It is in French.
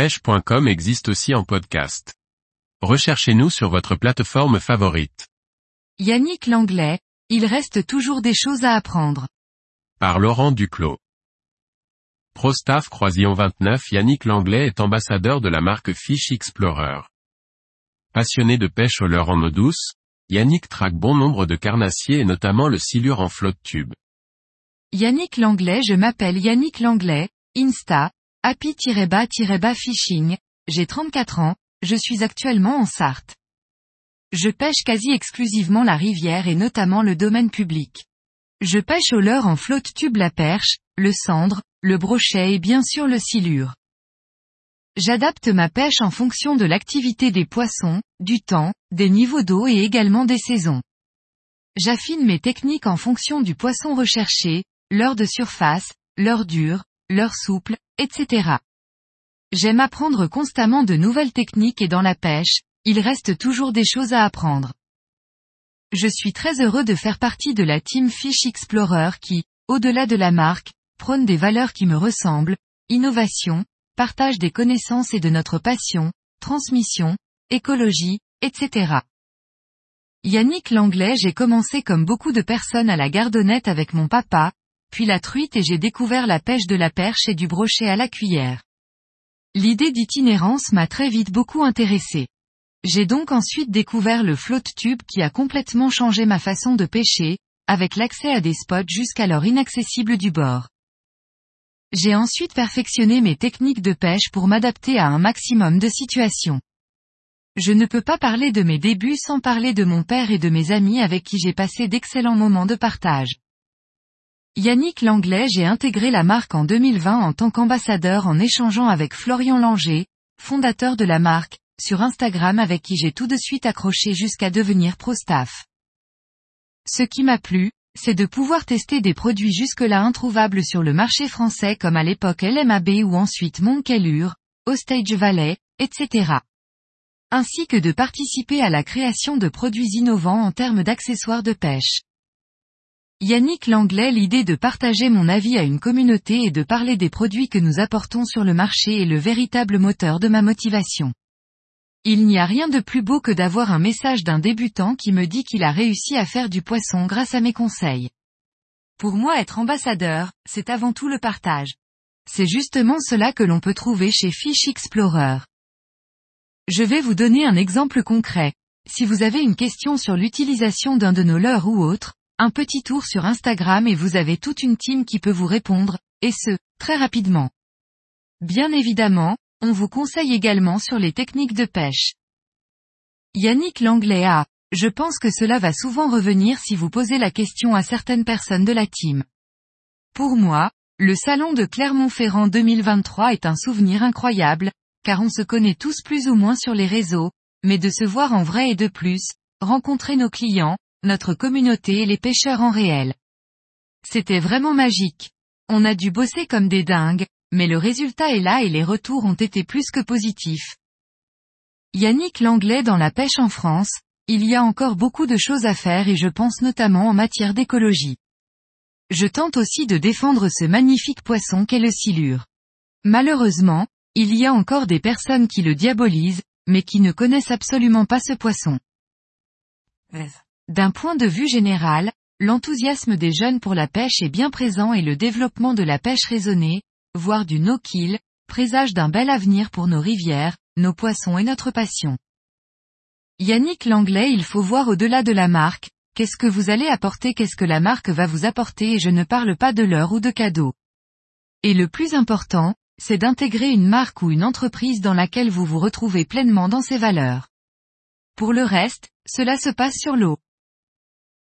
pêche.com existe aussi en podcast. Recherchez-nous sur votre plateforme favorite. Yannick Langlais, il reste toujours des choses à apprendre. Par Laurent Duclos. ProStaff Croisillon 29 Yannick Langlais est ambassadeur de la marque Fish Explorer. Passionné de pêche au leurre en eau douce, Yannick traque bon nombre de carnassiers et notamment le silure en flotte tube. Yannick Langlais Je m'appelle Yannick Langlais, Insta, happy-bas-bas fishing, j'ai 34 ans, je suis actuellement en Sarthe. Je pêche quasi exclusivement la rivière et notamment le domaine public. Je pêche au leurre en flotte tube la perche, le cendre, le brochet et bien sûr le silure. J'adapte ma pêche en fonction de l'activité des poissons, du temps, des niveaux d'eau et également des saisons. J'affine mes techniques en fonction du poisson recherché, l'heure de surface, l'heure dure, l'heure souple, etc. J'aime apprendre constamment de nouvelles techniques et dans la pêche, il reste toujours des choses à apprendre. Je suis très heureux de faire partie de la team Fish Explorer qui, au-delà de la marque, prône des valeurs qui me ressemblent, innovation, partage des connaissances et de notre passion, transmission, écologie, etc. Yannick Langlais j'ai commencé comme beaucoup de personnes à la gardonnette avec mon papa, puis la truite et j'ai découvert la pêche de la perche et du brochet à la cuillère. L'idée d'itinérance m'a très vite beaucoup intéressé. J'ai donc ensuite découvert le flotte tube qui a complètement changé ma façon de pêcher, avec l'accès à des spots jusqu'alors inaccessibles du bord. J'ai ensuite perfectionné mes techniques de pêche pour m'adapter à un maximum de situations. Je ne peux pas parler de mes débuts sans parler de mon père et de mes amis avec qui j'ai passé d'excellents moments de partage. Yannick Langlais j'ai intégré la marque en 2020 en tant qu'ambassadeur en échangeant avec Florian Langer, fondateur de la marque, sur Instagram avec qui j'ai tout de suite accroché jusqu'à devenir pro-staff. Ce qui m'a plu, c'est de pouvoir tester des produits jusque-là introuvables sur le marché français comme à l'époque LMAB ou ensuite Moncalure, Ostage Valley, etc. Ainsi que de participer à la création de produits innovants en termes d'accessoires de pêche. Yannick Langlais l'idée de partager mon avis à une communauté et de parler des produits que nous apportons sur le marché est le véritable moteur de ma motivation. Il n'y a rien de plus beau que d'avoir un message d'un débutant qui me dit qu'il a réussi à faire du poisson grâce à mes conseils. Pour moi être ambassadeur, c'est avant tout le partage. C'est justement cela que l'on peut trouver chez Fish Explorer. Je vais vous donner un exemple concret. Si vous avez une question sur l'utilisation d'un de nos leurres ou autre, un petit tour sur Instagram et vous avez toute une team qui peut vous répondre, et ce, très rapidement. Bien évidemment, on vous conseille également sur les techniques de pêche. Yannick Langlais a, je pense que cela va souvent revenir si vous posez la question à certaines personnes de la team. Pour moi, le salon de Clermont-Ferrand 2023 est un souvenir incroyable, car on se connaît tous plus ou moins sur les réseaux, mais de se voir en vrai et de plus, rencontrer nos clients, notre communauté et les pêcheurs en réel. C'était vraiment magique. On a dû bosser comme des dingues, mais le résultat est là et les retours ont été plus que positifs. Yannick Langlais dans la pêche en France, il y a encore beaucoup de choses à faire et je pense notamment en matière d'écologie. Je tente aussi de défendre ce magnifique poisson qu'est le silure. Malheureusement, il y a encore des personnes qui le diabolisent, mais qui ne connaissent absolument pas ce poisson. D'un point de vue général, l'enthousiasme des jeunes pour la pêche est bien présent et le développement de la pêche raisonnée, voire du no-kill, présage d'un bel avenir pour nos rivières, nos poissons et notre passion. Yannick Langlais il faut voir au-delà de la marque, qu'est-ce que vous allez apporter qu'est-ce que la marque va vous apporter et je ne parle pas de l'heure ou de cadeaux. Et le plus important, c'est d'intégrer une marque ou une entreprise dans laquelle vous vous retrouvez pleinement dans ses valeurs. Pour le reste, cela se passe sur l'eau.